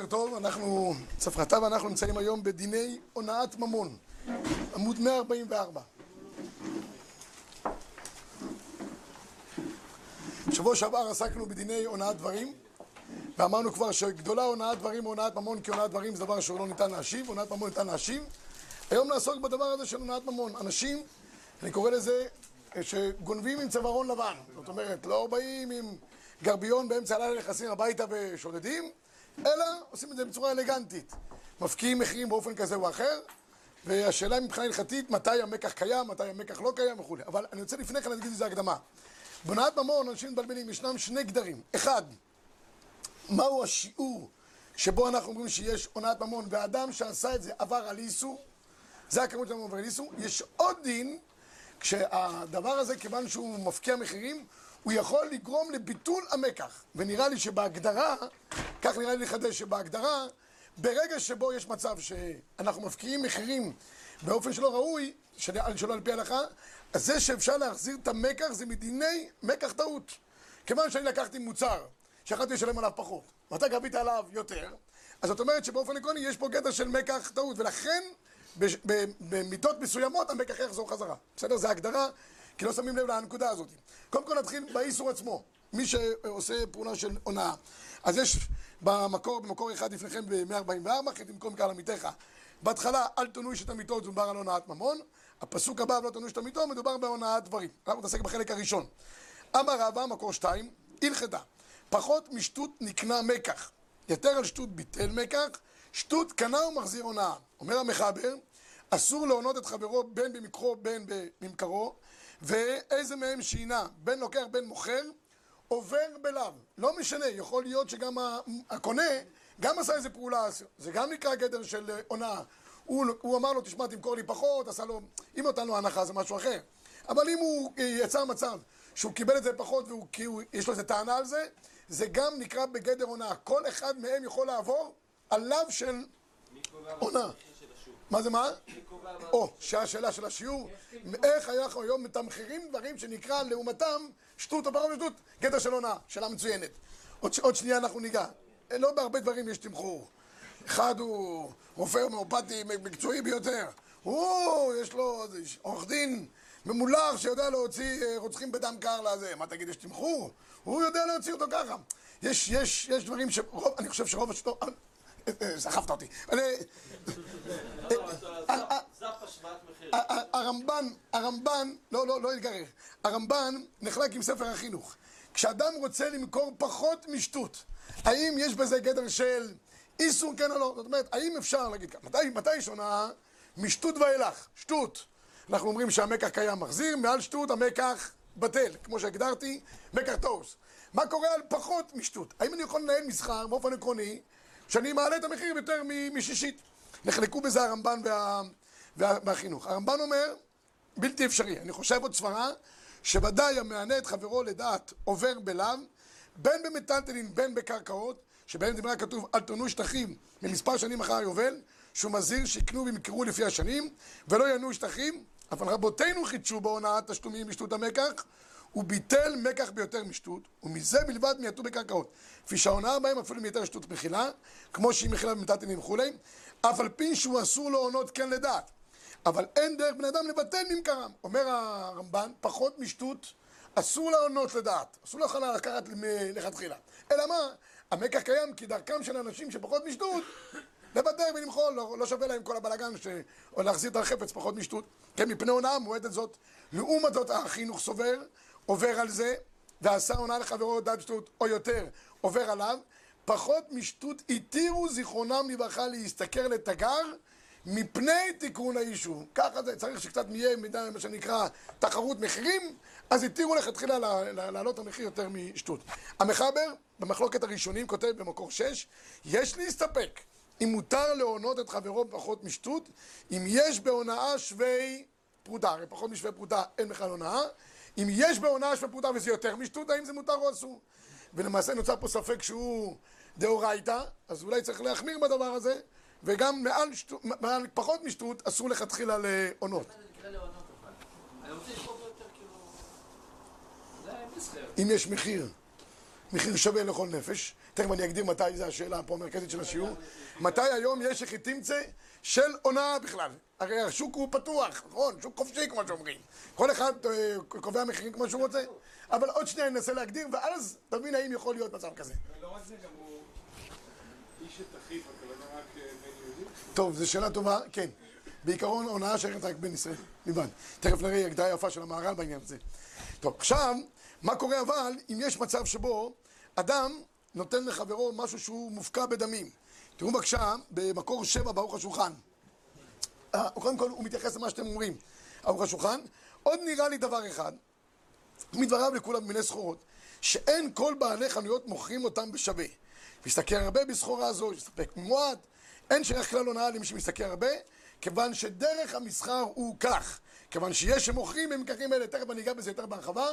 בוקר טוב, אנחנו, צפרתה ואנחנו נמצאים היום בדיני הונאת ממון, עמוד 144. בשבוע שעבר עסקנו בדיני הונאת דברים, ואמרנו כבר שגדולה הונאת דברים הונאת ממון, כי הונאת דברים זה דבר שהוא לא ניתן להשיב, הונאת ממון ניתן להשיב. היום נעסוק בדבר הזה של הונאת ממון. אנשים, אני קורא לזה, שגונבים עם צווארון לבן. זאת אומרת, לא באים עם גרביון באמצע הלילה נכנסים הביתה ושודדים, אלא עושים את זה בצורה אלגנטית. מפקיעים מחירים באופן כזה או אחר, והשאלה מבחינה הלכתית, מתי המקח קיים, מתי המקח לא קיים וכולי. אבל אני רוצה לפני כן להגיד איזה הקדמה. בהונאת ממון אנשים מתבלבלים, ישנם שני גדרים. אחד, מהו השיעור שבו אנחנו אומרים שיש הונאת ממון, והאדם שעשה את זה עבר על איסור, זה הכמות של המעבר על איסור. יש עוד דין, כשהדבר הזה, כיוון שהוא מפקיע מחירים, הוא יכול לגרום לביטול המקח. ונראה לי שבהגדרה, כך נראה לי לחדש, שבהגדרה, ברגע שבו יש מצב שאנחנו מפקיעים מחירים באופן שלא ראוי, שלא על פי ההלכה, אז זה שאפשר להחזיר את המקח זה מדיני מקח טעות. כיוון שאני לקחתי מוצר, שיכולתי לשלם עליו פחות, ואתה גבית עליו יותר, אז זאת אומרת שבאופן עקרוני יש פה גדר של מקח טעות, ולכן במיטות מסוימות המקח יחזור חזרה. בסדר? זה הגדרה כי לא שמים לב לנקודה הזאת. קודם כל נתחיל באיסור עצמו. מי שעושה פעולה של הונאה. אז יש במקור, במקור אחד לפניכם ב-144, כי תמקום קהל עמיתך. בהתחלה, אל תנוש את המיטות, מדובר על הונאת ממון. הפסוק הבא, לא תנוש את המיטות, מדובר בהונאת דברים. אנחנו נתעסק בחלק הראשון. אמר רבא, מקור שתיים, הלכתה. פחות משטות נקנה מקח. יתר על שטות ביטל מקח, שטות קנה ומחזיר הונאה. אומר המחבר, אסור להונות את חברו בין במקרו בין בממכרו, ואיזה מהם שינה, בין לוקח בין מוכר, עובר בלאו. לא משנה, יכול להיות שגם הקונה גם עשה איזה פעולה, זה גם נקרא גדר של הונאה. הוא, הוא אמר לו, תשמע, תמכור לי פחות, עשה לו, אם נתן לו הנחה זה משהו אחר. אבל אם הוא יצר מצב שהוא קיבל את זה פחות ויש לו איזה טענה על זה, זה גם נקרא בגדר הונאה. כל אחד מהם יכול לעבור עליו של הונאה. מה זה מה? או, שהשאלה של השיעור, איך אנחנו היום מתמחרים דברים שנקרא לעומתם שטות או פחות ושטות, גדר של הונאה, שאלה מצוינת. עוד שנייה אנחנו ניגע. לא בהרבה דברים יש תמחור. אחד הוא רופא הומאופתי מקצועי ביותר. הוא, יש לו עורך דין ממולח שיודע להוציא רוצחים בדם קר לזה. מה תגיד, יש תמחור? הוא יודע להוציא אותו ככה. יש, יש, יש דברים שרוב, אני חושב שרוב השטות... סחפת אותי. הרמב"ן, הרמב"ן, לא, לא, לא יתגרר. הרמב"ן נחלק עם ספר החינוך. כשאדם רוצה למכור פחות משטות, האם יש בזה גדר של איסור כן או לא? זאת אומרת, האם אפשר להגיד ככה, מתי יש הונאה? משטות ואילך, שטות. אנחנו אומרים שהמקח קיים מחזיר, מעל שטות המקח בטל, כמו שהגדרתי, מקח טוס. מה קורה על פחות משטות? האם אני יכול לנהל מסחר באופן עקרוני שאני מעלה את המחיר יותר משישית? נחלקו בזה הרמב"ן וה... והחינוך. הרמב"ן אומר, בלתי אפשרי. אני חושב עוד סברה, שוודאי המענה את חברו לדעת עובר בלאו, בין במטלטלין בין בקרקעות, שבהם דיברה כתוב אל תונו שטחים ממספר שנים אחר היובל, שהוא מזהיר שיקנו וימכרו לפי השנים, ולא ינו שטחים, אבל רבותינו חידשו בהונאת תשלומים משטות המקח, הוא ביטל מקח ביותר משטות, ומזה בלבד מייתו בקרקעות. כפי שההונאה בהם אפילו מיותר שטות מחילה, כמו שהיא מחילה במטלטלין וכולי, אף על פי שהוא אסור להונות כן לדעת. אבל אין דרך בן אדם לבטל ממכרם. אומר הרמב"ן, פחות משטות, אסור להונות לדעת. אסור לך לקחת מלכתחילה. אלא מה? המקח קיים כי דרכם של אנשים שפחות משטות, לוותר ולמחול, לא, לא שווה להם כל הבלאגן ש... או להחזיר את החפץ פחות משטות. כן, מפני הונאה מועדת זאת. לעומת זאת החינוך סובר, עובר על זה, ועשה הונאה לחברו דעת שטות או יותר, עובר עליו. פחות משטות התירו זיכרונם לברכה להשתכר לתגר מפני תיקון היישוב. ככה זה, צריך שקצת יהיה מידה, מה שנקרא, תחרות מחירים, אז התירו לכתחילה להעלות המחיר יותר משטות. המחבר, במחלוקת הראשונים, כותב במקור 6, יש להסתפק אם מותר להונות את חברו פחות משטות, אם יש בהונאה שווי פרוטה, הרי פחות משווי פרוטה אין בכלל הונאה, אם יש בהונאה שווי פרוטה וזה יותר משטות, האם זה מותר או אסור? ולמעשה נוצר פה ספק שהוא דאורייתא, אז אולי צריך להחמיר בדבר הזה, וגם מעל, שטות, מעל פחות משטות אסור לכתחילה להונות. אם יש מחיר. מחיר שווה לכל נפש. תכף אני אגדיר מתי, זו השאלה פה המרכזית של השיעור. מתי היום יש הכי תמצא של הונאה בכלל? הרי השוק הוא פתוח, נכון? שוק חופשי כמו שאומרים. כל אחד אה, קובע מחירים כמו שהוא רוצה. אבל עוד שנייה ננסה להגדיר, ואז תבין האם יכול להיות מצב כזה. לא רק זה, גם הוא איש את אחיו, הכוונה רק אה, בין יהודים? טוב, זו שאלה טובה, כן. בעיקרון הונאה שייכת רק בין ישראל, לבד. תכף נראה הגדרה יפה של המהר"ל בעניין הזה. טוב, עכשיו, מה קורה אבל אם יש מצב שבו אדם נותן לחברו משהו שהוא מופקע בדמים? תראו בבקשה, במקור שבע ברוך השולחן. אה, קודם כל הוא מתייחס למה שאתם אומרים, ברוך השולחן. עוד נראה לי דבר אחד, מדבריו לכולם מיני סחורות, שאין כל בעלי חנויות מוכרים אותם בשווה. מסתכל הרבה בסחורה הזו, מסתפק ממועט, אין שייך כלל הונאה למי שמסתכל הרבה, כיוון שדרך המסחר הוא כך. כיוון שיש שמוכרים במקררים אלה, תכף אני אגע בזה יותר בהרחבה.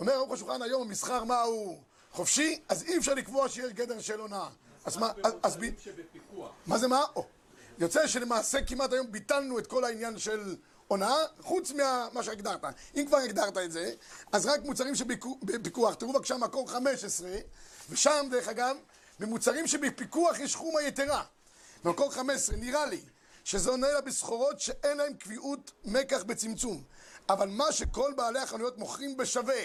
אומר ערוך השולחן היום המסחר מה הוא חופשי, אז אי אפשר לקבוע שיש גדר של הונאה. אז מה, אז. מה זה מה? או. יוצא שלמעשה כמעט היום ביטלנו את כל העניין של הונאה, חוץ ממה שהגדרת. אם כבר הגדרת את זה, אז רק מוצרים שבפיקוח. תראו בבקשה מקור 15, ושם דרך אגב, במוצרים שבפיקוח יש חומה יתרה. במקור 15, נראה לי שזה עונה לה בסחורות שאין להן קביעות מקח בצמצום. אבל מה שכל בעלי החנויות מוכרים בשווה,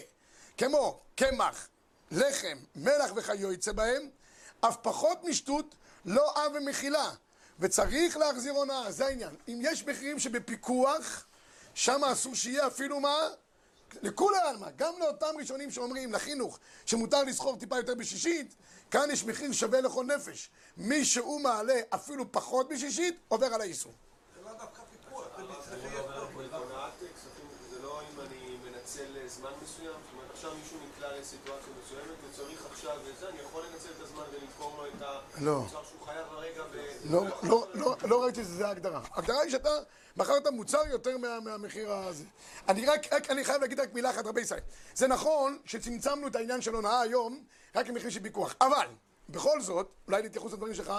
כמו קמח, לחם, מלח וכיוצא בהם, אף פחות משטות, לא אב ומחילה. וצריך להחזיר הונאה, זה העניין. אם יש מחירים שבפיקוח, שם אסור שיהיה אפילו מה? לכולי עלמא, גם לאותם ראשונים שאומרים לחינוך שמותר לסחור טיפה יותר בשישית, כאן יש מחיר שווה לכל נפש. מי שהוא מעלה אפילו פחות משישית, עובר על האיסור. זה לא דווקא פיקוח, זה מצטחי הונאת כספים זה לא אם אני מנצל זמן מסוים, זאת אומרת עכשיו מישהו נקלע לסיטואציה מסוימת וצריך עכשיו וזה, אני יכול לנצל את הזמן ולמכור לו את לא. המוצר שהוא חייב הרגע ו... לא, לא, לא, לא ראיתי שזה ההגדרה. ההגדרה היא שאתה מכרת מוצר יותר מה, מהמחיר הזה. אני רק, רק, אני חייב להגיד רק מילה אחת, רבי ישראל. זה נכון שצמצמנו את העניין של הונאה היום רק למחיר של פיקוח. אבל, בכל זאת, אולי להתייחס לדברים שלך,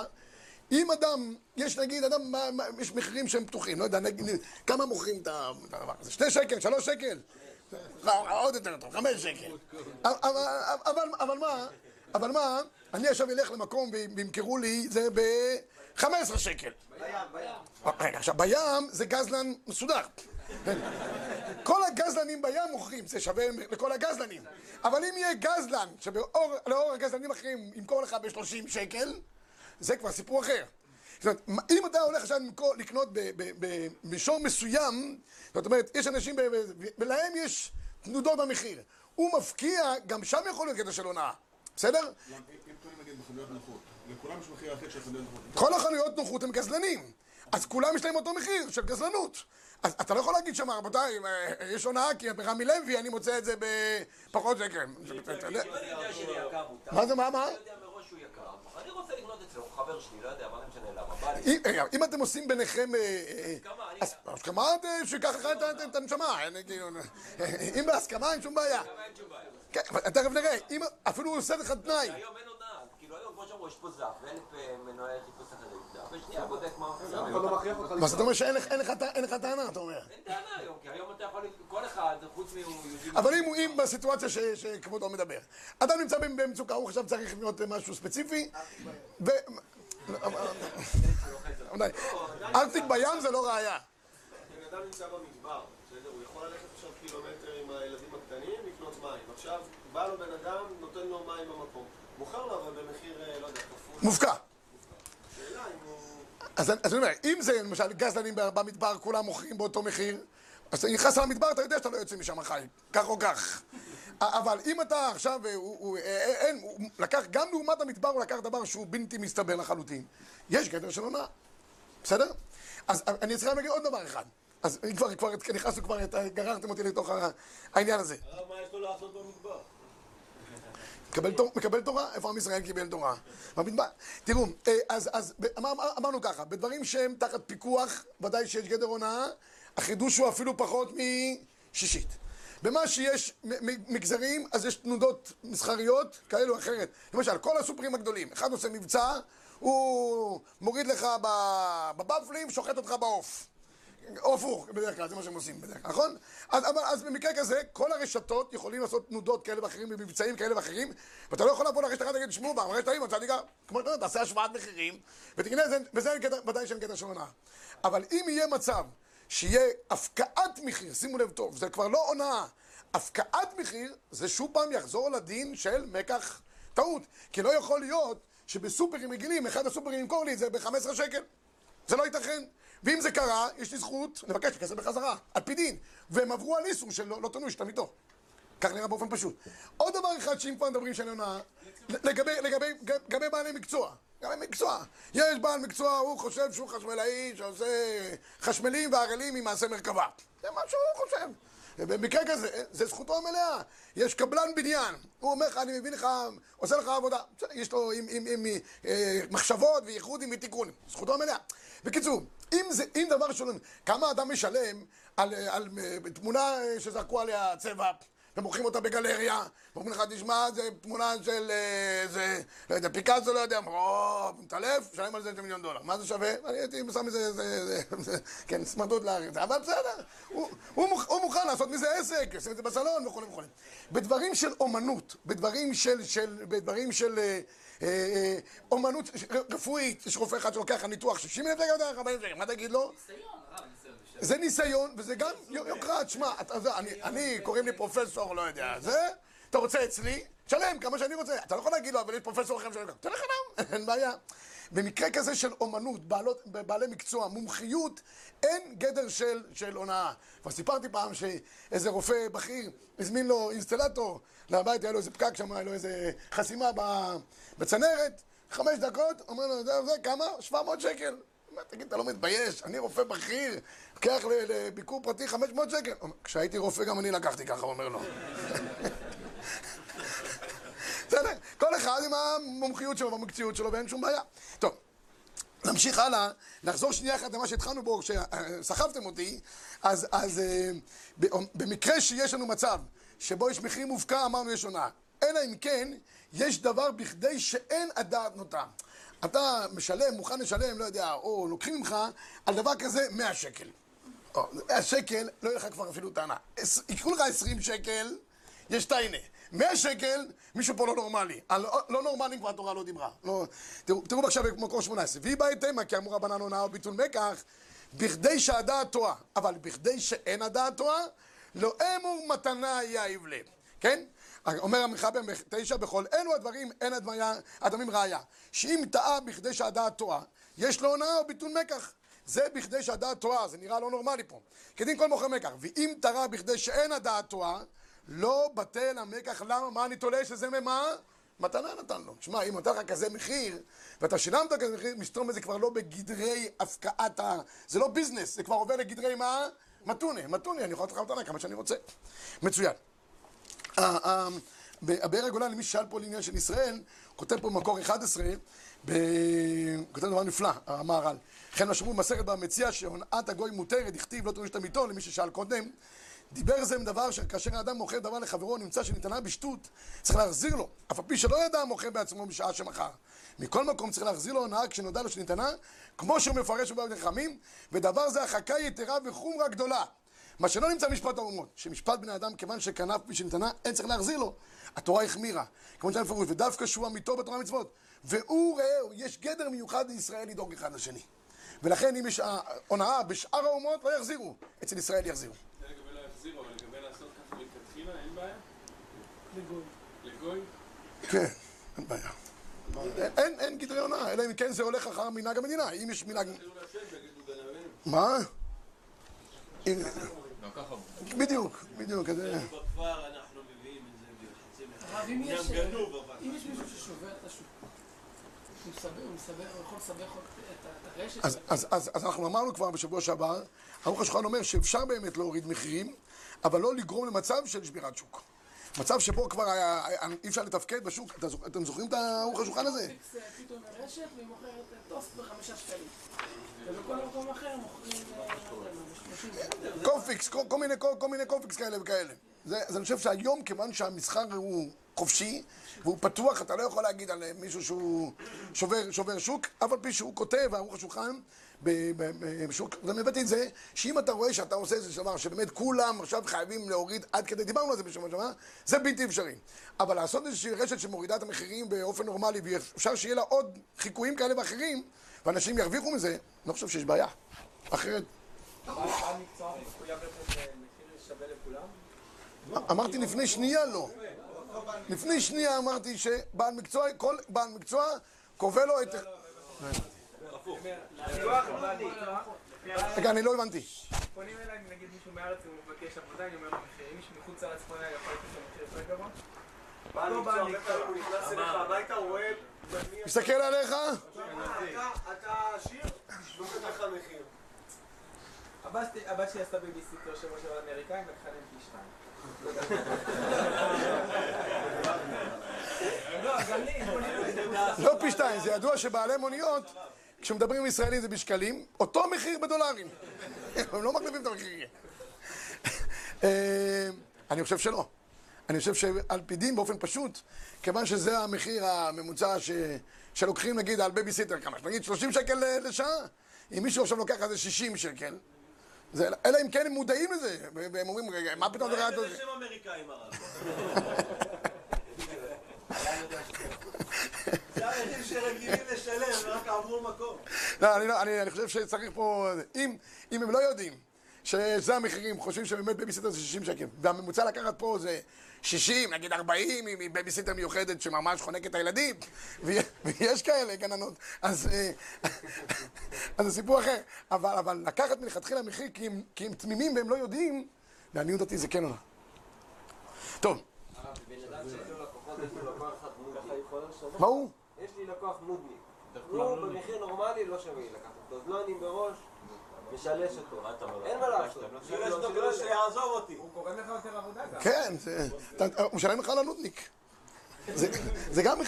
אם אדם, יש נגיד, אדם, מה, מה, יש מחירים שהם פתוחים, לא יודע, נגיד, כמה מוכרים את הדבר הזה? שני שקל, שלוש שקל? לא, עוד יותר טוב, חמש שקל. אבל, מה, אבל מה, אני עכשיו אלך למקום וימכרו לי זה ב-15 שקל. בים, בים. רגע, עכשיו, בים זה גזלן מסודר. כל הגזלנים בים מוכרים, זה שווה לכל הגזלנים. אבל אם יהיה גזלן, שלאור הגזלנים האחרים ימכור לך ב-30 שקל, זה כבר סיפור אחר. זאת אומרת, אם אתה הולך עכשיו למכור- לקנות במישור מסוים, זאת אומרת, יש אנשים, ולהם יש תנודות במחיר. הוא מפקיע, גם שם יכול להיות קטע של הונאה. בסדר? אם קונים נגיד בחנויות נוחות, לכולם יש מחיר אחר של חנויות נוחות. כל החנויות נוחות הם גזלנים. אז כולם יש להם אותו מחיר של גזלנות. אז אתה לא יכול להגיד שם, רבותיי, אה, יש הונאה כי ברמי לוי אני מוצא את זה בפחות שקל. יודע- אני יודע. מה זה, מה, מה? אני יודע מראש שהוא יקר. אני רוצה לקנות אצלו, הוא חבר שלי, לא יודע, מה זה משנה למה. בא לי. אם- אתם עושים ביניכם... אה, אה, הסכמה, אז הסכמה אה, שייקח לך את הנשמה, כאילו, אה, אם בהסכמה אין שום בעיה. כן, אבל תכף נראה, אפילו הוא עושה לך תנאי. היום אין הונאה. כאילו היום, כמו שאמרו, יש פה זף, ואלף אה, מנועי חיפוש אחרים. מה זאת אומרת שאין לך- טענה, אתה אומר. אין טענה היום, כי היום אתה יכול... כל אחד, חוץ מיהודי... אבל אם בסיטואציה שכבודו מדבר, אדם נמצא במצוקה, הוא עכשיו צריך לקנות משהו ספציפי, ו... ארטיק בים זה לא ראייה. בן אדם נמצא במדבר, בסדר? הוא יכול ללכת עכשיו קילומטר עם הילדים הקטנים, לקנות מים. עכשיו, בא לו בן אדם, נותן לו מים במקום. מוכר לו אבל במחיר, אה, לא יודע, כפול. מופקע. הוא... אז, אז אני אומר, אם זה למשל גזלנים במדבר, כולם מוכרים באותו מחיר, אז אתה נכנס למדבר, אתה יודע שאתה לא יוצא משם חי, כך או כך. אבל אם אתה עכשיו, אה, הוא, הוא, אה, אה, אין, הוא לקח, גם לעומת המדבר הוא לקח דבר שהוא בלתי מסתבר לחלוטין. יש גדר של הונאה, בסדר? אז אני צריך להגיד עוד דבר אחד. אז כבר, כבר נכנסנו כבר, גררתם אותי לתוך העניין הזה. מה יש לו לעשות במדבר? מקבל, תור, מקבל תורה? איפה עם ישראל קיבל תורה? תראו, אה, אז, אמרנו ככה, בדברים שהם תחת פיקוח, ודאי שיש גדר הונאה, החידוש הוא אפילו פחות משישית. במה שיש מגזרים, אז יש תנודות מסחריות כאלו או אחרת. למשל, כל הסופרים הגדולים, אחד עושה מבצע, הוא מוריד לך בבפלים, שוחט אותך בעוף. או הפוך, בדרך כלל, זה מה שהם עושים בדרך כלל, נכון? אז, אבל, אז במקרה כזה, כל הרשתות יכולים לעשות תנודות כאלה ואחרים במבצעים כאלה ואחרים, ואתה לא יכול לבוא לרשת אחת ולהגיד, שמעו, ברשת ההיא מצאתי גם, כמו שאתה אומר, תעשה השוואת מחירים, ותקנה את זה, וזה ודאי שאין קטע של הונאה. אבל אם יהיה מצב שיהיה הפקעת מחיר, שימו לב טוב, זה כבר לא הונאה, הפקעת מחיר, זה שוב פעם יחזור לדין של מקח טעות. כי לא יכול להיות שבסופרים רגילים, אחד הסופרים ימכור לי את זה ב-15 שקל. זה לא ייתכן. ואם זה קרה, יש לי זכות לבקש את הכסף בחזרה, על פי דין. והם עברו על איסור של לא, לא תנוי, שתמיתו. כך נראה באופן פשוט. עוד דבר אחד שאם כבר מדברים של הונאה, לגבי, לגבי, לגבי בעלי מקצוע. בעלי מקצוע. יש בעל מקצוע, הוא חושב שהוא חשמלאי, שעושה חשמלים וערלים עם מעשה מרכבה. זה מה שהוא חושב. במקרה כזה, זה זכותו המלאה. יש קבלן בניין, הוא אומר לך, אני מביא לך, עושה לך עבודה. יש לו עם, עם, עם, אה, מחשבות וייחודים ותיקונים. זכותו המלאה. בקיצור, אם, זה, אם דבר שולם, כמה אדם משלם על, אה, על אה, תמונה אה, שזרקו עליה צבע ומוכרים אותה בגלריה, ואומרים לך, תשמע, זה תמונה של איזה, לא יודע, פיקאסו, לא יודע, או, מתעלף, משלם על זה איזה מיליון דולר. מה זה שווה? אני הייתי שם מזה, זה, זה, זה, כן, סמרטוט לארץ, אבל בסדר, הוא, הוא, מוכ- הוא מוכן לעשות מזה עסק, ישים את זה בסלון וכו' וכו'. בדברים של אומנות, בדברים של, בדברים של אה, אה, אה, אומנות רפואית, יש רופא אחד שלוקח לך ניתוח 60 אלף שקל, 40 שקל, מה תגיד לו? זה ניסיון, וזה גם יוקרה, תשמע, אני, קוראים לי פרופסור, לא יודע, זה, אתה רוצה אצלי, תשלם כמה שאני רוצה. אתה לא יכול להגיד לו, אבל יש פרופסור אחר שלם, תן לך גם, אין בעיה. במקרה כזה של אומנות, בעלות, בעלי מקצוע, מומחיות, אין גדר של, של הונאה. כבר סיפרתי פעם שאיזה רופא בכיר הזמין לו אינסטלטור לבית, היה לו איזה פקק שם, היה לו איזה חסימה בצנרת, חמש דקות, אומר לו, זה, זה כמה? 700 שקל. מה, תגיד, אתה לא מתבייש? אני רופא בכיר, ל- לביקור פרטי 500 שקל. אומר, כשהייתי רופא גם אני לקחתי ככה, אומר לו. בסדר, כל אחד עם המומחיות שלו והמקצועיות שלו ואין שום בעיה. טוב, נמשיך הלאה, נחזור שנייה אחת למה שהתחלנו בו, כשסחבתם אותי, אז, אז אה, במקרה שיש לנו מצב שבו יש מחיר מופקע, אמרנו יש הונאה. אלא אם כן, יש דבר בכדי שאין הדעת נוטה. אתה משלם, מוכן לשלם, לא יודע, או לוקחים ממך על דבר כזה 100 שקל. או, 100 שקל, לא יהיה לך כבר אפילו טענה. יקחו לך 20 שקל, יש טיינה. 100 שקל, מישהו פה לא נורמלי. על לא- לא נורמלים כבר התורה לא דיברה. לא, תראו, תראו בבקשה במקור 18. והיא באה תימה, כי אמרו רבנן הונאה וביטול מקח, בכדי שהדעת טועה. אבל בכדי שאין הדעת טועה, לא אמור מתנה יאיב לב. כן? אומר המחבר בתשע, בכל אלו הדברים אין הדמיה, הדמים ראיה. שאם טעה בכדי שהדעת טועה, יש לו הונאה או ביטול מקח. זה בכדי שהדעת טועה, זה נראה לא נורמלי פה. כדין כל מוכר מקח. ואם טעה בכדי שאין הדעת טועה, לא בטל המקח. למה? מה אני תולה שזה ממה? מתנה נתן לו. תשמע, אם נתן לך כזה מחיר, ואתה שילמת כזה מחיר, מסתום זה כבר לא בגדרי הפקעת ה... זה לא ביזנס, זה כבר עובר לגדרי מה? מתונה, מתונה, אני יכול לתת לך מתנה כמה שאני רוצה. מצוין. ה- ה- באר הגולן, למי ששאל פה על עניין של ישראל, כותב פה במקור 11, ב... הוא כותב דבר נפלא, המהר"ל. לכן שאומרים במסכת במציע שהונאת הגוי מותרת, הכתיב לא תוריש את המיתו, למי ששאל קודם. דיבר זה עם דבר שכאשר האדם מוכר דבר לחברו, נמצא שניתנה בשטות, צריך להחזיר לו, אף על פי שלא ידע המוכר בעצמו בשעה שמכר. מכל מקום צריך להחזיר לו הונאה כשנודע לו שניתנה, כמו שהוא מפרש בבית חכמים, ודבר זה הרחקה יתרה וחומרה גדולה. מה שלא נמצא במשפט האומות, שמשפט בני אדם כיוון שכנף מי שניתנה, אין צריך להחזיר לו. התורה החמירה. כמו שהיה בפירוש, ודווקא שהוא אמיתו בתורה ומצוות. והוא ראהו, יש גדר מיוחד לישראל לדאוג אחד לשני. ולכן אם יש אה, הונאה בשאר האומות, לא יחזירו. אצל ישראל יחזירו. זה לגבי לא יחזירו, אבל לגבי לעשות ככה מלכתחילה, אין בעיה? לגוי. לגוי? כן, אין בעיה. אין, אין גדרי הונאה, אלא אם כן זה הולך אחר מנהג המדינה. אם יש מנהג... מה? בדיוק, בדיוק. אה, בכפר אנחנו מביאים את זה אם יש, מישהו ששובר את השוק, הוא יכול לסבך את הרשת, אז אנחנו אמרנו כבר בשבוע שעבר, ערוך השולחן אומר שאפשר באמת להוריד מחירים, אבל לא לגרום למצב של שבירת שוק. מצב שבו כבר היה- היה- אי אפשר לתפקד בשוק, אתם זוכרים את ערוך השולחן הזה? קופיקס אה, פתאום רשת והיא מוכרת אה, טוסט בחמישה שקלים. ובכל מקום אחר מוכרים אה, יודע מה, בשלושים שקלים. קופיקס, כל, מיני, קופיקס כאלה וכאלה. אז אני חושב שהיום, כיוון שהמסחר הוא חופשי והוא פתוח, אתה לא יכול להגיד על מישהו שהוא שובר, שוק, אף על פי שהוא כותב, ערוך השולחן, בשוק, גם הבאתי את זה, שאם אתה רואה שאתה עושה איזה דבר שבאמת כולם עכשיו חייבים להוריד עד כדי, דיברנו על זה בשבוע שעבר, זה בלתי אפשרי. אבל לעשות איזושהי רשת שמורידה את המחירים באופן נורמלי, ואפשר שיהיה לה עוד חיקויים כאלה ואחרים, ואנשים ירוויחו מזה, לא חושב שיש בעיה. אחרת? אמרתי לפני שנייה לא. לפני שנייה אמרתי שבעל מקצוע, כל בעל מקצוע קובע לו את... מקצוע, רגע, אני לא הבנתי. פונים אליי, נגיד מישהו מארץ הוא מבקש עבודה, אני אומר לו מחיר. אם מישהו מחוץ לארץ פונה אליי, יכול לתת לו מחיר יותר גבוה? בעל מקצוע, בעל הרבה מקצוע. פעמים הוא נכנס אליך הביתה, הוא רואה... מסתכל עליך, אתה- אתה עשיר, נותן לך מחיר. הבת שלי- עשתה בייביסיטר שבוע שעבר לאמריקאים, לקחה להם פי שתיים. לא. לא פי שתיים, זה ידוע שבעלי מוניות, כשמדברים עם ישראלים זה בשקלים, אותו מחיר בדולרים. הם לא מחליפים את המחירים. אה, אני חושב שלא. אני חושב שעל פי דין, באופן פשוט, כיוון שזה המחיר הממוצע ש... שלוקחים נגיד על בייביסיטר כמה, נגיד 30 שקל לשעה, אם מישהו עכשיו לוקח על זה 60 שקל, זה, אלא אם כן הם מודעים לזה, והם אומרים, רגע, מה פתאום זה זה שם אמריקאים הרב. זה האנשים שרגילים לשלם רק עבור מקום. לא, אני, לא, אני, אני חושב שצריך פה... אם, אם הם לא יודעים שזה המחירים, חושבים שבאמת בייביסיטר זה 60 שקל, והממוצע לקחת פה זה 60, נגיד 40, עם בייביסיטר מיוחדת שממש חונקת את הילדים, וי- ויש כאלה גננות, אז, אה, אז זה סיפור אחר. אבל, אבל לקחת מלכתחילה מחיר כי הם, כי הם תמימים והם לא יודעים, לעניות דעתי זה כן או לא. טוב, הרב, בן אדם שיש לו לקוחות, יש לו נודניק. מה הוא? יש לי לקוח נודניק. הוא במחיר נורמלי לא שווה לי לקחת אותו, אז לא אני מראש משלש אותו. אין מה לעשות. יש לו גדול שיעזוב אותי. הוא גורם לך יותר עבודה גם. כן, הוא משלם לך על הנודניק. זה, גם,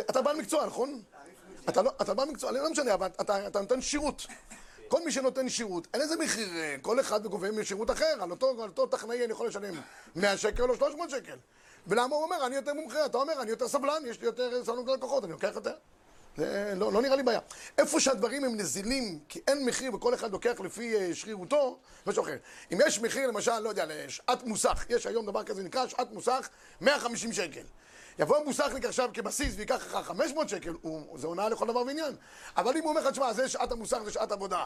אתה בעל מקצוע, נכון? אתה לא, אתה בעל מקצוע, לא משנה, אבל אתה, אתה נותן שירות. כל מי שנותן שירות, אין איזה מחיר, אה, כל אחד גובה משירות אחר, על אותו, על אותו טכנאי אני יכול לשלם 100 שקל או 300 שקל. ולמה הוא אומר, אני יותר מומחה, אתה אומר, אני יותר סבלן, יש לי יותר סבלנות ללקוחות, אני לוקח יותר. זה לא, לא נראה לי בעיה. איפה שהדברים הם נזילים, כי אין מחיר וכל אחד לוקח לפי אה, שרירותו, משהו אחר. אם יש מחיר, למשל, לא יודע, לשעת מוסך, יש היום דבר כזה נקרא שעת מוסך, 150 שקל. יבוא מוסכניק עכשיו כבסיס ויקח לך 500 שקל, הוא, זה הונאה לכל דבר ועניין. אבל אם הוא אומר לך, תשמע, זה שעת המוסך, זה שעת עבודה.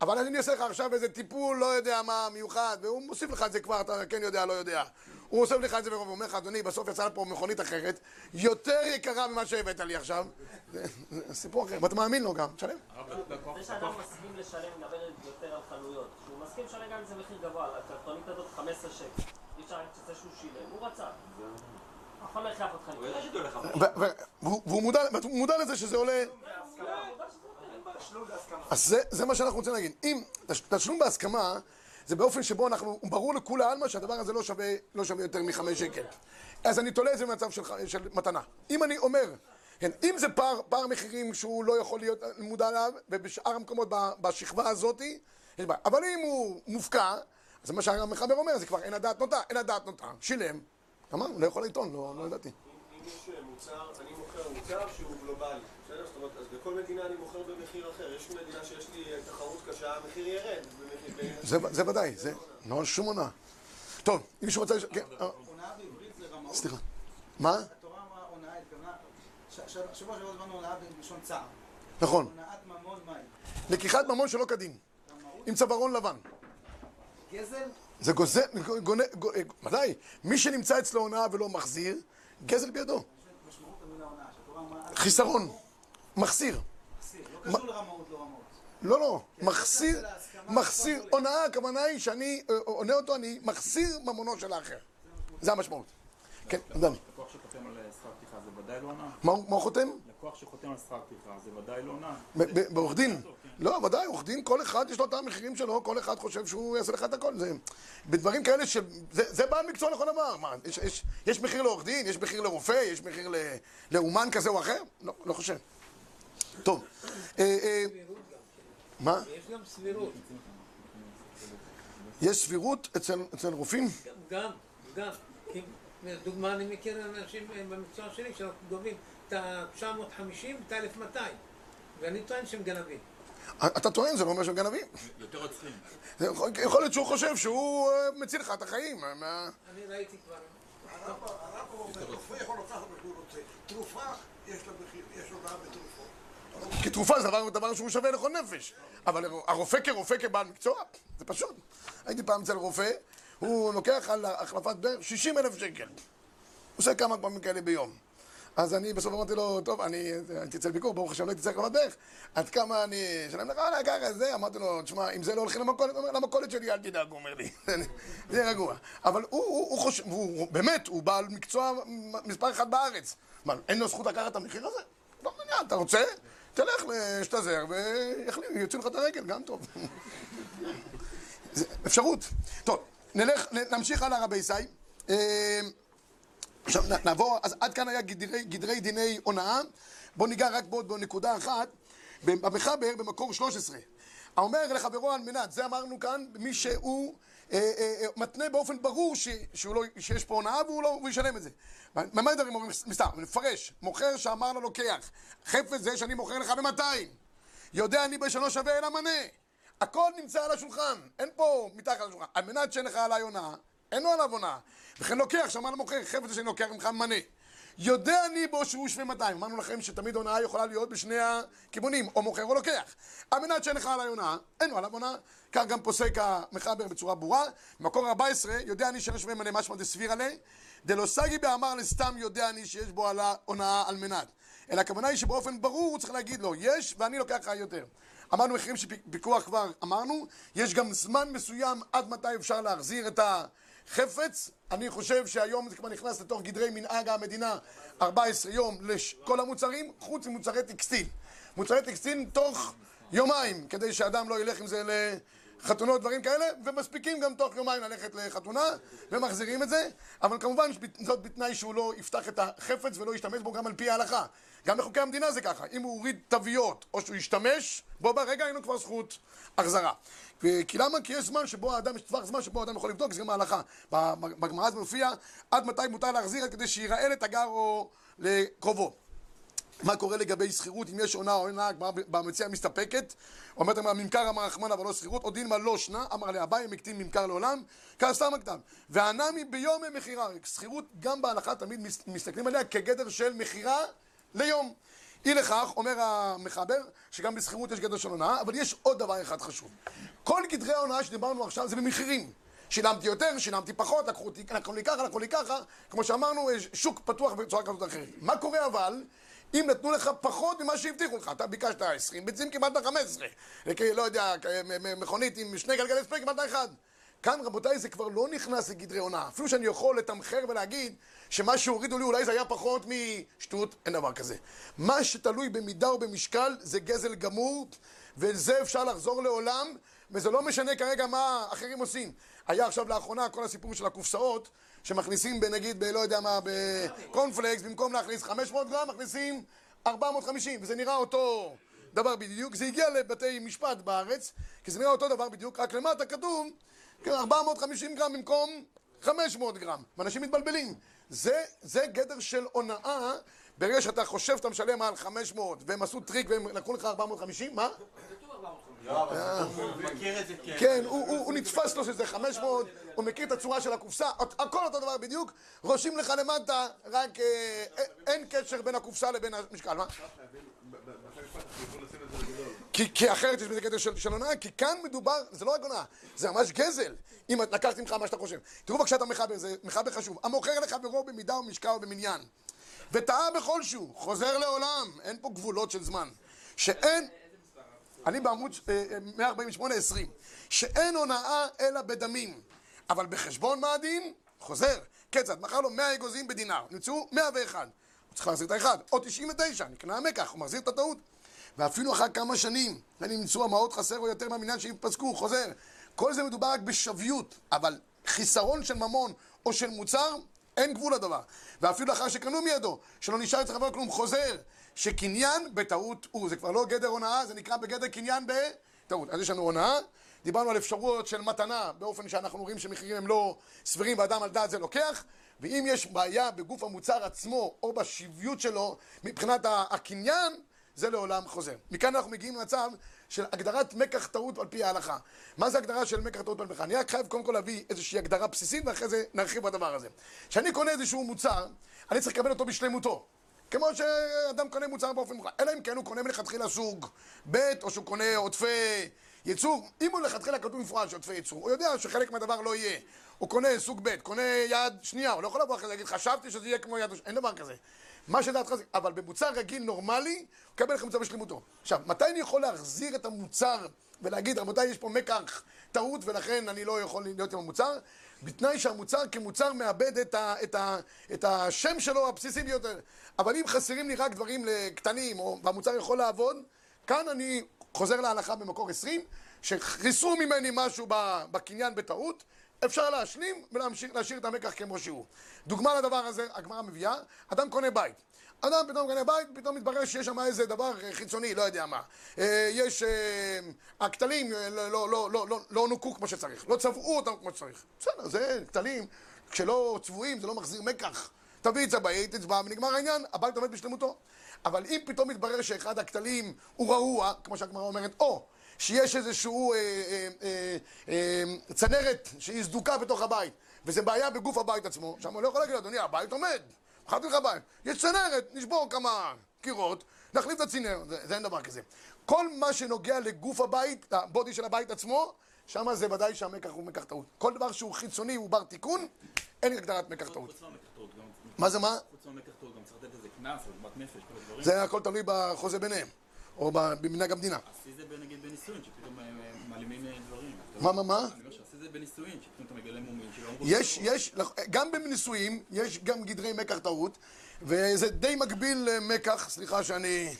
אבל אני אעשה לך עכשיו איזה טיפול, לא יודע מה, מיוחד, והוא מוסיף לך את זה כבר, אתה כן יודע, לא יודע. הוא מוסיף לך את זה והוא אומר לך, אדוני, בסוף יצאה פה מכונית אחרת, יותר יקרה ממה שהבאת לי עכשיו. זה סיפור אחר, ואתה מאמין לו גם, תשלם. זה שאדם מסכים לשלם, נדבר יותר על חנויות, שהוא מסכים לשלם גם אם זה מחיר גבוה, הקרטונית הזאת 15 שקל. אי אפשר רק שזה שהוא שילם, הוא רצה. והוא מודע, והוא מודע לזה שזה עולה... אז זה, זה מה שאנחנו רוצים להגיד. אם תש- תשלום בהסכמה, זה באופן שבו אנחנו, ברור לכולי עלמא שהדבר הזה לא שווה, לא שווה יותר מחמש שקל. אז אני תולה את זה במצב של, של מתנה. אם אני אומר, כן, אם זה פער, פער מחירים שהוא לא יכול להיות מודע אליו, ובשאר המקומות בשכבה הזאת, יש בעיה. אבל אם הוא מופקע, אז מה שהמחבר אומר, זה כבר אין הדעת נוטה, אין הדעת נוטה, שילם. אמרנו, לא יכול לטעון, לא, לא ידעתי. יש מוצר, אני מוכר מוצר שהוא גלובלי, בסדר? זאת אומרת, אז בכל מדינה אני מוכר במחיר אחר. יש מדינה שיש לי תחרות קשה, המחיר ירד. זה, זה ודאי, זה לא שום עונה. טוב, אם מישהו רוצה... לש- כן, אה, הונאה בעברית זה רמאות. סליחה. מה? התורה אמרה הונאה, התכוונה... שבוע שעבר הזמנו הונאה בלשון צער. נכון. הונאת ממון מהי? לקיחת ממון שלא כדין? עם צווארון לבן. גזל? זה גוזל, גונה, גו- אה, ודאי, מי שנמצא אצלו הונאה ולא מחזיר, גזל בידו. הונאה, חיסרון, מחסיר. לא קשור לרמאות, לא רמאות. לא, לא, מחסיר, מחסיר, הונאה, הכוונה היא שאני אה, עונה אותו, אני מחסיר ממונו של האחר. זה המשמעות. כן, דני. לקוח שחותם על שכר טרחה זה ודאי לא עונה? מה הוא חותם? לקוח שחותם על שכר טרחה זה ודאי לא ב- בעורך דין. לא, ודאי, עורך דין, כל אחד יש לו את המחירים שלו, כל אחד חושב שהוא יעשה לך את הכל. זה, בדברים כאלה ש... זה, זה בעל מקצוע לכל דבר. מה, יש, יש, יש מחיר לעורך דין, יש מחיר לרופא, יש מחיר ל, לאומן כזה או אחר? לא, לא חושב. טוב. אה, אה, מה? יש גם סבירות, יש סבירות אצל, אצל רופאים? גם, גם. כי, לדוגמה, אני מכיר אנשים אה, במקצוע שלי שאנחנו גובים את ה-950 ואת ה-1200 ואני טוען שהם גנבים. אתה טוען, זה לא אומר שהם גנבים. יותר רוצחים. זה יכול- להיות שהוא חושב שהוא אה, מציל לך את החיים. אה, אני ראיתי כבר. הרב הרב אומר, רופא יכול לקחת מה שהוא רוצה. תרופה, יש לה מחיר, יש הודעה בתרופות. כי תרופה זה דבר, דבר שהוא שווה לכל נפש. אבל הרופא כרופא כבעל מקצוע, זה פשוט. הייתי פעם אצל רופא, הוא לוקח על החלפת ברך 60 אלף שקל. הוא עושה כמה פעמים כאלה ביום. אז אני בסוף אמרתי לו, טוב, אני הייתי אצל ביקור, ברוך השם לא הייתי צריך החלפת ברך. עד כמה אני אשלם לך? "אה, ככה, זה. אמרתי לו, תשמע, אם זה לא הולכים למכולת, הוא אומר, למכולת שלי אל תדאג, הוא אומר לי. זה רגוע. אבל הוא, חושב, הוא, באמת, הוא בעל מקצוע מספר אחת בארץ. מה, אין לו זכות לקחת את המחיר הזה? לא מעניין, אתה רוצה? תלך להשתזר ויחליט, יוציאו לך את הרגל, גם טוב. אפשרות. טוב, נלך, נמשיך הלאה רבי ישי. עכשיו נעבור, אז עד כאן היה גדרי, גדרי דיני הונאה. בואו ניגע רק בעוד בנקודה אחת. במחבר, במקור 13. האומר לחברו על מנת, זה אמרנו כאן, מי שהוא אה, אה, אה, מתנה באופן ברור ש, שהוא לא, שיש פה הונאה והוא לא, הוא ישלם את זה. מה דברים אומרים? סתם, נפרש. מוכר שאמר ללוקח, חפץ זה שאני מוכר לך ב-200. יודע אני בשלוש שווה אלא מנה. הכל נמצא על השולחן, אין פה מתחת לשולחן. על מנת שאין לך עליי הונאה, אין לו עליו הונאה. וכן לוקח, שאמר למוכר, חפץ זה שאני לוקח ממך מנה. יודע אני בו שהוא שווה 200. אמרנו לכם שתמיד הונאה יכולה להיות בשני הכיוונים, או מוכר או לוקח. על מנת שאין לך עליי הונאה, אין לו עליו הונאה. כך גם פוסק המחבר בצורה ברורה. במקור 14, יודע אני שאין שווה מנה משמע דסביר עלי. דלא סגי באמר לסתם יודע אני שיש בו על ההונאה על מנת. אלא הכוונה היא שבאופן ברור הוא צריך להגיד לו, יש ואני לוקח לך יותר. אמרנו מחירים של פיקוח כבר אמרנו, יש גם זמן מסוים עד מתי אפשר להחזיר את החפץ. אני חושב שהיום זה כבר נכנס לתוך גדרי מנהג המדינה 14 יום לכל המוצרים, חוץ ממוצרי טקסטיל. מוצרי טקסטיל תוך יומיים, כדי שאדם לא ילך עם זה לחתונות, דברים כאלה, ומספיקים גם תוך יומיים ללכת לחתונה, ומחזירים את זה, אבל כמובן זאת בתנאי שהוא לא יפתח את החפץ ולא ישתמש בו גם על פי ההלכה. גם בחוקי המדינה זה ככה, אם הוא הוריד תוויות או שהוא ישתמש, בו ברגע אין לו כבר זכות החזרה. כי למה? כי יש זמן שבו האדם, יש טווח זמן שבו האדם יכול לבדוק, זה גם ההלכה. בגמרא זה מופיע עד מתי מותר להחזיר כדי שיראה לתגר או לקרובו. מה קורה לגבי שכירות, אם יש עונה או עונה, במציאה מסתפקת. אומרת אמר, ממכר אמר רחמנא אבל לא שכירות, עוד דין מה לא שנה, אמר לאביי מקטין ממכר לעולם, כעסתם הכתב. והנמי ביום מכירה, שכירות גם בהלכה תמיד מסתכלים עליה כגדר של מכירה ליום. אי לכך, אומר המחבר, שגם בשכירות יש גדר של הונאה, אבל יש עוד דבר אחד חשוב. כל גדרי ההונאה שדיברנו עכשיו זה במחירים. שילמתי יותר, שילמתי פחות, לקחו, לקחו לי ככה, לקחו לי ככה, כמו שאמרנו, שוק פתוח בצורה כזאת או אחרת. מה קורה אבל אם נתנו לך פחות ממה שהבטיחו לך? אתה ביקשת 20 ביצים, קיבלת 15. לא יודע, מכונית עם שני גלגלי ספק, קיבלת אחד. כאן רבותיי זה כבר לא נכנס לגדרי הונאה. אפילו שאני יכול לתמחר ולהגיד שמה שהורידו לי אולי זה היה פחות משטות, אין דבר כזה. מה שתלוי במידה או במשקל זה גזל גמור, וזה אפשר לחזור לעולם, וזה לא משנה כרגע מה אחרים עושים. היה עכשיו לאחרונה כל הסיפור של הקופסאות, שמכניסים בנגיד, ב, לא יודע מה, בקורנפלקס, במקום להכניס 500 גרם, מכניסים 450, וזה נראה אותו דבר בדיוק. זה הגיע לבתי משפט בארץ, כי זה נראה אותו דבר בדיוק, רק למטה כתוב 450 גרם במקום 500 גרם, ואנשים מתבלבלים. זה, זה גדר של הונאה, ברגע שאתה חושב שאתה משלם על 500, והם עשו טריק והם לקחו לך 450, מה? לא, אבל הוא מכיר את זה כ... כן, הוא, נתפס לו שזה 500, הוא מכיר את הצורה של הקופסה, הכל אותו דבר בדיוק, רושמים לך למטה, רק אה, אין קשר בין הקופסה לבין המשקל, מה? כי, כי אחרת יש בזה קטע של, של הונאה, כי כאן מדובר, זה לא רק הונאה, זה ממש גזל, אם לקחתי ממך מה שאתה חושב. תראו בבקשה את המחבר, זה מחבר חשוב. המוכר לחברו במידה ומשקל ובמניין, וטעה בכל שהוא, חוזר לעולם, אין פה גבולות של זמן. שאין... אני בעמוד 148-20, שאין הונאה אלא בדמים, אבל בחשבון מה הדין? חוזר. כיצד? מכר לו 100 אגוזים בדינר, נמצאו 101. הוא צריך להחזיר את האחד, או 99, נקנה המקח, הוא מחזיר את הטעות. ואפילו אחר כמה שנים, בין אם המעות חסר או יותר מהמניין שהם פסקו, חוזר. כל זה מדובר רק בשוויות, אבל חיסרון של ממון או של מוצר, אין גבול לדבר. ואפילו אחר שקנו מידו, שלא נשאר אצל חבר כלום, חוזר. שקניין בטעות הוא, זה כבר לא גדר הונאה, זה נקרא בגדר קניין בטעות. אז יש לנו הונאה, דיברנו על אפשרויות של מתנה, באופן שאנחנו רואים שמחירים הם לא סבירים ואדם על דעת זה לוקח, ואם יש בעיה בגוף המוצר עצמו או בשביות שלו מבחינת הקניין, זה לעולם חוזר. מכאן אנחנו מגיעים למצב של הגדרת מקח טעות על פי ההלכה. מה זה הגדרה של מקח טעות על פי ההלכה? אני רק חייב קודם כל להביא איזושהי הגדרה בסיסית ואחרי זה נרחיב בדבר הזה. כשאני קונה איזשהו מוצר, אני צריך לקבל אותו בשלמותו. כמו שאדם קונה מוצר באופן מוכן. אלא אם כן הוא קונה מלכתחילה סוג ב' או שהוא קונה עודפי ייצור. אם הוא לכתחילה כתוב מפורש עודפי ייצור, הוא יודע שחלק מהדבר לא יהיה. הוא קונה סוג ב', קונה יד שנייה, הוא לא יכול לבוא אחרי זה ולהגיד חשבתי שזה יהיה כמו יד... אין דבר כזה. מה שדעתך זה... אבל במוצר רגיל נורמלי, הוא יקבל לך מוצר בשלמותו. עכשיו, מתי אני יכול להחזיר את המוצר ולהגיד, רבותיי, יש פה מקח טעות ולכן אני לא יכול להיות עם המוצר? בתנאי שהמוצר כמוצר מאבד את, ה, את, ה, את השם שלו הבסיסי ביותר. אבל אם חסרים לי רק דברים קטנים, או, והמוצר יכול לעבוד, כאן אני חוזר להלכה במקור 20, שחיסרו ממני משהו בקניין בטעות, אפשר להשלים ולהשאיר את המקח כמו שהוא. דוגמה לדבר הזה, הגמרא מביאה, אדם קונה בית. אדם פתאום קונה בית, פתאום מתברר שיש שם איזה דבר חיצוני, לא יודע מה. אה, יש... אה, הכתלים לא, לא, לא, לא, לא, לא נוקו כמו שצריך, לא צבעו אותם כמו שצריך. בסדר, זה כתלים, כשלא צבועים זה לא מחזיר מקח. תביא את זה ביית, תצבע ונגמר העניין, הבית עומד בשלמותו. אבל אם פתאום מתברר שאחד הכתלים הוא רעוע, כמו שהגמרא אומרת, או שיש איזשהו אה, אה, אה, אה, צנרת שהיא סדוקה בתוך הבית, וזה בעיה בגוף הבית עצמו, שם הוא לא יכול להגיד, אדוני, הבית עומד. מכרתי לך בית. יש צנרת, נשבור כמה קירות, נחליף את הצינר, זה, זה אין דבר כזה. כל מה שנוגע לגוף הבית, הבודי של הבית עצמו, שם זה ודאי שהמקח הוא מקח טעות. כל דבר שהוא חיצוני, הוא בר תיקון, אין הגדרת מקח טעות. מה זה מה? חוץ מהמקח טעות, גם צריך לתת איזה קנס, עוגמת נפש, כל הדברים. זה הכל תלוי בחוזה ביניהם, או במנהג המדינה. עשי זה נגיד בנישואין, שפתאום מעלימים דברים. מה, מה, מה? אני אומר שעשי זה בנישואין, שפתאום אתה מגלה מומים שלא אמרו... יש, יש, גם בנישואים, יש גם גדרי מקח טעות, וזה די מקביל למקח, סליחה שאני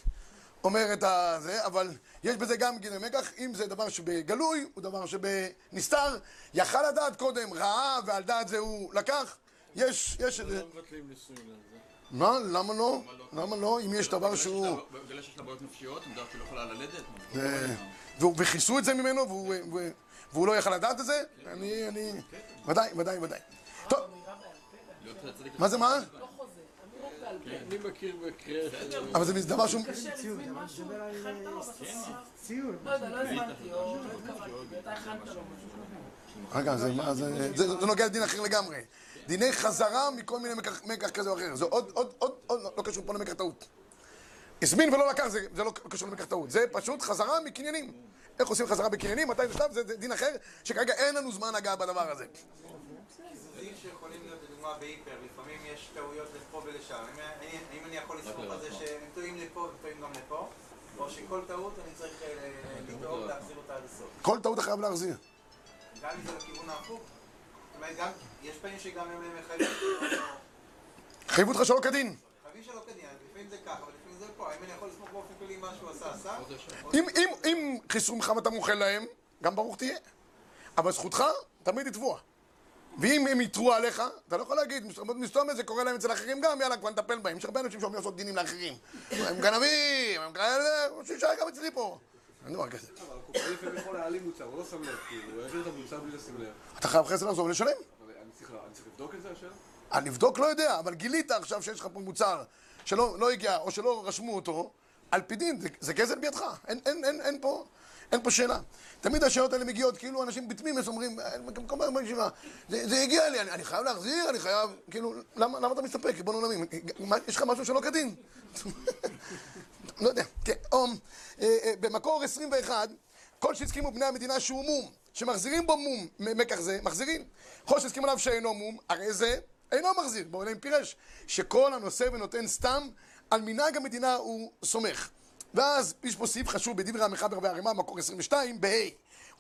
אומר את הזה, אבל יש בזה גם גדרי מקח, אם זה דבר שבגלוי, הוא דבר שבנסתר, יכל לדעת קודם, ראה, ועל דעת זה הוא לקח, יש, יש... לא מבטלים נישואין על זה. מה? למה לא? למה לא? אם יש דבר שהוא... בגלל שיש לה בעיות נפשיות, יודעת שהיא לא יכולה ללדת? וכיסו את זה ממנו, והוא לא יכל לדעת את זה? אני, אני... ודאי, ודאי, ודאי. טוב. מה זה מה? אני מכיר מקרה. אבל זה דבר שהוא... לא לא לא. רגע, זה נוגע לדין אחר לגמרי. דיני חזרה מכל מיני מקח כזה או אחר. זה עוד, עוד, עוד, עוד, לא קשור פה למקח טעות. הזמין ולא לקח, זה, זה לא קשור למקח טעות. זה פשוט חזרה מקניינים. איך עושים חזרה בקניינים, מתי זה שלב, זה דין אחר, שכרגע אין לנו זמן לגעת בדבר הזה. דברים שיכולים להיות לדוגמה בהיפר, לפעמים יש טעויות לפה ולשם. האם אני יכול לסמוך על זה שהם טועים לפה וטועים גם לפה? או שכל טעות אני צריך לדאוג להחזיר אותה עד הסוף? כל טעות אתה חייב להחזיר. גם אם זה לכיוון ההפוך? גם, יש פעמים שגם הם מחייבים... חייבו אותך שלא כדין. חייבים שלא כדין, לפעמים זה ככה, אבל לפעמים זה פה. האם אני יכול לסמוך באופן כללי מה שהוא עשה, עשה? אם, אם, אם חיסרו ממך ואתה מוכל להם, גם ברוך תהיה. אבל זכותך תמיד לתבוע. ואם הם יתרו עליך, אתה לא יכול להגיד, מסתום זה קורה להם אצל אחרים גם, יאללה, כבר נטפל בהם. יש הרבה אנשים שאומרים לעשות דינים לאחרים. הם גנבים, הם כאלה, שישאר גם אצלי פה. אין דבר כזה. אבל הקופה לפעמים יכול להעלים מוצר, הוא לא שם לב, כאילו, הוא העביר את המוצר בלי לשים לב. אתה חייב זה לחזור ולשלם. אני צריך לבדוק את זה השאלה? אני לבדוק לא יודע, אבל גילית עכשיו שיש לך פה מוצר שלא לא הגיע, או שלא רשמו אותו, על פי דין, זה, גזל בידך. אין, פה... אין פה שאלה. תמיד השאלות האלה מגיעות, כאילו אנשים בתמימס אומרים, מקום בישיבה, זה, זה הגיע לי, אני, אני חייב להחזיר, אני חייב, כאילו, למה, למה אתה מסתפק, ריבון עולמים? יש לך משהו שלא כדין? לא יודע, כן, או, אה, אה, במקור 21, כל שהסכימו בני המדינה שהוא מום, שמחזירים בו מום, מקח זה, מחזירים. כל שהסכימו עליו שאינו מום, הרי זה אינו מחזיר, בואו נראה אם פירש, שכל הנושא ונותן סתם, על מנהג המדינה הוא סומך. ואז יש פה סעיף חשוב בדברי המחבר והרימה, מקור 22, בה'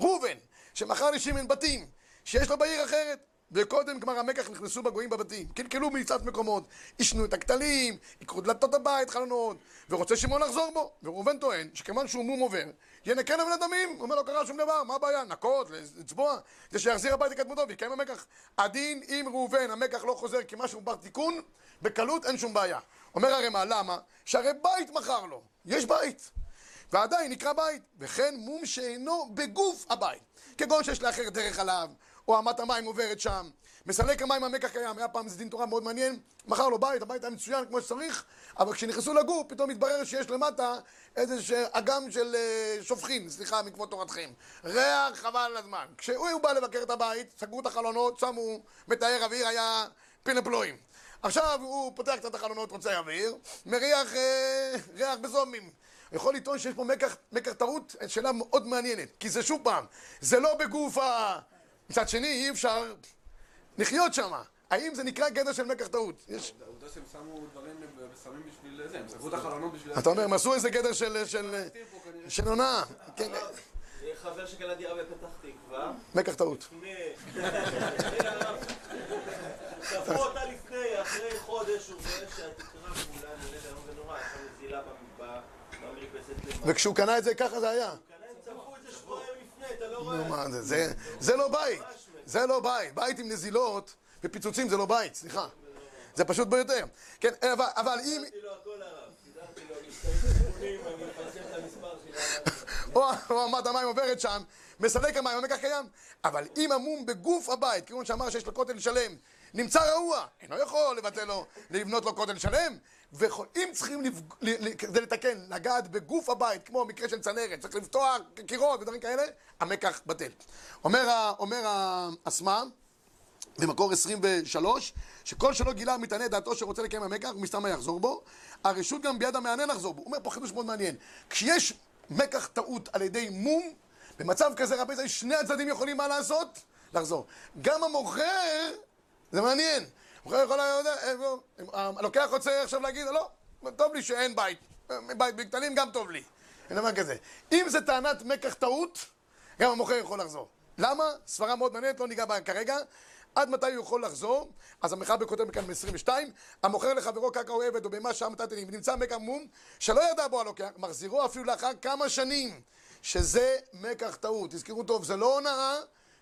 ראובן, שמכר לשמן בתים, שיש לו בעיר אחרת, וקודם גמר המקח נכנסו בגויים בבתים, קלקלו מקצת מקומות, עישנו את הכתלים, יקרו דלתות הבית, חלונות, ורוצה שמעון לחזור בו. וראובן טוען שכיוון שהוא מום עובר, ינקה לבן אדמים, הוא אומר לא קרה שום דבר, מה הבעיה? נקות, לצבוע, זה שיחזיר הביתה לקדמותו ויקיים המקח. הדין אם ראובן, המקח לא חוזר כמשהו בר תיקון, בקלות אין שום בעיה. אומר הרמ"א, למה? שהרי בית מכר לו, יש בית. ועדיין נקרא בית, וכן מום שאינו בגוף הבית, כגון שיש לאחר דרך עליו, או אמת המים עוברת שם. מסלק המים המקח קיים, היה פעם איזה דין תורה מאוד מעניין, מכר לו בית, הבית היה מצוין כמו שצריך, אבל כשנכנסו לגור פתאום התברר שיש למטה איזה אגם של אה, שופכין, סליחה מכבוד תורתכם. ריח חבל על הזמן. כשהוא בא לבקר את הבית, סגרו את החלונות, שמו מטהר אוויר, היה פינפלואים. עכשיו הוא פותח קצת את החלונות, רוצה אוויר, מריח אה, ריח בזומים. יכול לטעון שיש פה מקח, מקח טעות, שאלה מאוד מעניינת. כי זה שוב פעם, זה לא בגוף ה... מצד שני, אי אפשר לחיות שם. האם זה נקרא גדר של מקח טעות? יש... העובדה שהם שמו דברים ושמים בשביל זה, הם סגרו את החלונות בשביל... אתה אומר, הם עשו איזה גדר של... של... של הונאה. כן, חבר שקנה דירה בפתח תקווה, מקח טעות. לפני... צפו אותה לפני, אחרי חודש הוא רואה שהתקרה כולה נראית היום ונורא, יש שם נזילה במרפסת. וכשהוא קנה את זה, ככה זה היה. הם צפו את זה שבועיים לפני, אתה לא רואה? נו, מה זה? זה, לא בית. זה לא בית. בית עם נזילות ופיצוצים זה לא בית, סליחה. זה פשוט ביותר. כן, אבל, אבל אם... או אמת המים עוברת שם, מסלק המים, המקח קיים. אבל אם המום בגוף הבית, כיוון שאמר שיש לו כותל שלם, נמצא רעוע, אינו יכול לבטל לו, לבנות לו כותל שלם. ואם צריכים, לפג... כדי לתקן, לגעת בגוף הבית, כמו מקרה של צנרת, צריך לפתוח קירות ודברים כאלה, המקח בטל. אומר, אומר הסמ"א, במקור 23, שכל שלא גילה מתענה דעתו שרוצה לקיים המקח, הוא מסתמה יחזור בו. הרשות גם ביד המענה לחזור בו. הוא אומר פה חידוש מאוד מעניין. כשיש מקח טעות על ידי מום, במצב כזה רבי זי, שני הצדדים יכולים מה לעשות? לחזור. גם המוכר, זה מעניין. המוכר יכול להיות, הלוקח רוצה עכשיו להגיד, לא, טוב לי שאין בית. בית בקטנים גם טוב לי. אין דבר כזה. אם זה טענת מקח טעות, גם המוכר יכול לחזור. למה? סברה מאוד מעניינת, לא ניגע בה כרגע. עד מתי הוא יכול לחזור? אז המחבר כותב כאן ב-22, המוכר לחברו קרקע או עבד או בהמה נתתי לי, ונמצא מקח מום, שלא ידע בו הלוקח, מחזירו אפילו לאחר כמה שנים, שזה מקח טעות. תזכרו טוב, זה לא הונאה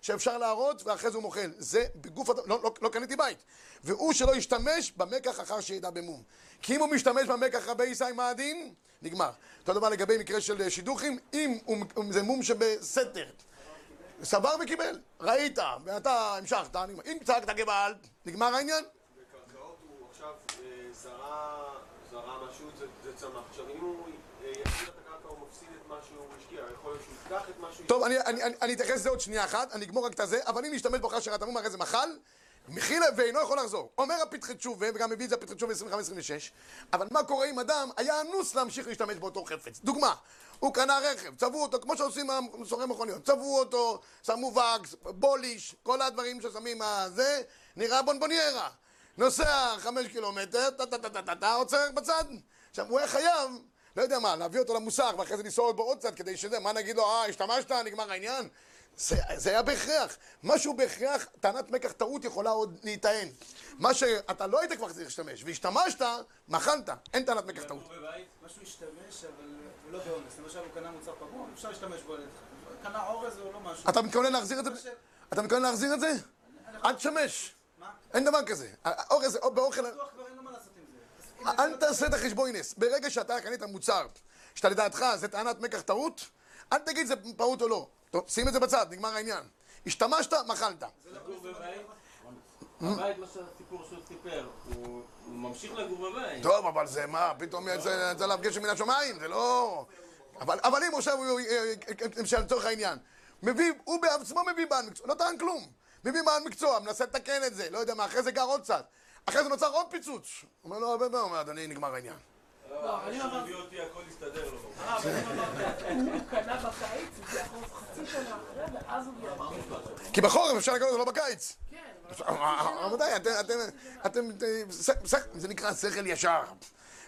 שאפשר להראות ואחרי זה הוא מוחל. זה בגוף, הד- לא, לא, לא קניתי בית. והוא שלא ישתמש במקח אחר שידע במום. כי אם הוא משתמש במקח רבי ישי מה הדין? נגמר. אותו דבר לגבי מקרה של אה, שידוכים, אם הוא, זה מום שבסתר. סבר וקיבל, ראית, ואתה המשכת, נגמר. אם צעקת גבעל, נגמר העניין? בקרקעות הוא עכשיו אה, זרע, זרע משהו, זה צמח. עכשיו אם הוא טוב, אני, אתייחס לזה עוד שנייה אחת, אני אגמור רק את הזה, אבל אם נשתמש בו אחר שירת המום, הרי זה מחל, מכיל ואינו יכול לחזור. אומר הפתחי תשובה, וגם מביא את זה הפתחי תשובה 25-26, אבל מה קורה אם אדם היה אנוס להמשיך להשתמש באותו חפץ? דוגמה, הוא קנה רכב, צבעו אותו, כמו שעושים מסורי מכוניות, צבעו אותו, שמו וגס, בוליש, כל הדברים ששמים אה, זה, נראה בונבוניירה. נוסע חמש קילומטר, טה-טה-טה-טה-טה, עוצר בצד. עכשיו, הוא היה חייב, לא יודע מה, להביא אותו למוסך, ואחרי זה לנסוע בו עוד קצת, כדי שזה, מה נגיד לו, אה, השתמשת, נגמר העניין? זה, זה היה בהכרח. משהו בהכרח, טענת מקח טעות יכולה עוד להיטען. מה שאתה לא היית כבר צריך להשתמש, והשתמשת, מחלת, אין טענת מקח טעות. משהו השתמש, אבל הוא לא באונס. למשל, הוא קנה מוצר פגום, אפשר להשתמש בו. קנה אורז או לא משהו. אתה מתכוון להחזיר את זה? אתה מתכוון להחזיר את זה? אל תשמש. אין דבר כזה. אורז, או באוכל... בטוח כבר אין לו מה לעשות עם זה. אל תעשה את החשבונינס. ברגע שאתה קנית מוצר, שאתה לדעתך זה טענת מקח טעות, אל תגיד זה פעוט או לא. טוב, שים את זה בצד, נגמר העניין. השתמשת, מחלת. לגור בבית, הבית, מה שהסיפור שהוא סיפר, הוא ממשיך לגור בבית. טוב, אבל זה מה, פתאום יצא עליו גשם מן השמיים, זה לא... אבל, אם עכשיו הוא, לצורך העניין, מביא, הוא בעצמו מביא בעל מקצוע, לא טען כלום. מביא בעל מקצוע, מנסה לתקן את זה, לא יודע מה, אחרי זה גר עוד קצת. אחרי זה נוצר עוד פיצוץ. הוא אומר לו, הרבה פעמים, אומר, אדוני, נגמר העניין. לא, אני אמרתי- אותי הכל יסתדר לו. אמרתי, הוא קנה בקיץ, זה יכול חצי שנה אחרי, ואז הוא גייר. כי בחורף אפשר לקנות אותו לא בקיץ. כן, רבותיי, אתם, אתם, אתם, זה נקרא שכל ישר.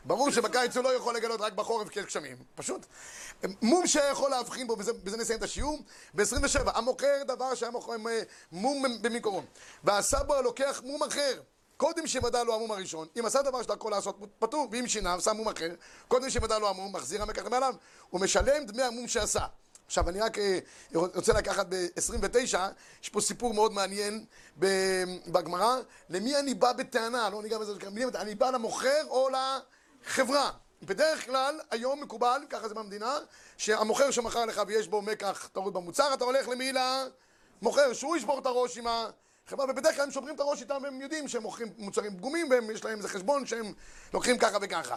ברור שבקיץ הוא לא יכול לגלות רק בחורף כי יש גשמים, פשוט. מום שהיה יכול להבחין בו, בזה, בזה נסיים את השיעור, ב-27, המוכר דבר שהיה מוכר אה, מום במקורו, ועשה בו הלוקח מום אחר. קודם שוודא לו המום הראשון, אם עשה דבר שדרכו לעשות פטור, ואם שינה, עשה מום אחר, קודם שוודא לו המום, מחזיר המקח מעליו, הוא משלם דמי המום שעשה. עכשיו, אני רק אה, רוצה לקחת ב-29, יש פה סיפור מאוד מעניין בגמרא, למי אני בא בטענה, לא ניגע בזה, אני בא- למוכר או לחברה. בדרך כלל, היום מקובל, ככה זה במדינה, שהמוכר שמכר לך ויש בו מקח טעות במוצר, אתה הולך למי? מוכר שהוא ישבור את הראש עם החברה, ובדרך כלל הם שוברים את הראש איתם, והם יודעים שהם מוכרים מוצרים פגומים, ויש להם איזה חשבון שהם לוקחים ככה וככה.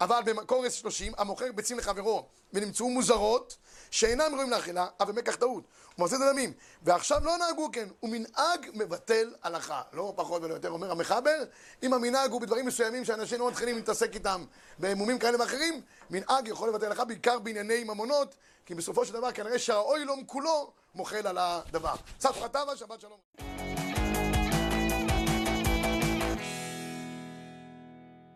אבל בקורס 30, המוכר ביצים לחברו, ונמצאו מוזרות, שאינם ראויים לאכילה, אף במקח טעות. הוא מחזיר את הדמים. ועכשיו לא נהגו כן, הוא מנהג מבטל הלכה. לא פחות ולא יותר, אומר המחבר, אם המנהג הוא בדברים מסוימים שאנשים לא מתחילים להתעסק איתם במומים כאלה ואחרים, מנהג יכול לבטל הלכה, בעיקר בענייני ממונות, כי בסופו של דבר כנראה שהאוילום כולו מוחל על הדבר. צפרא טבא, שבת שלום.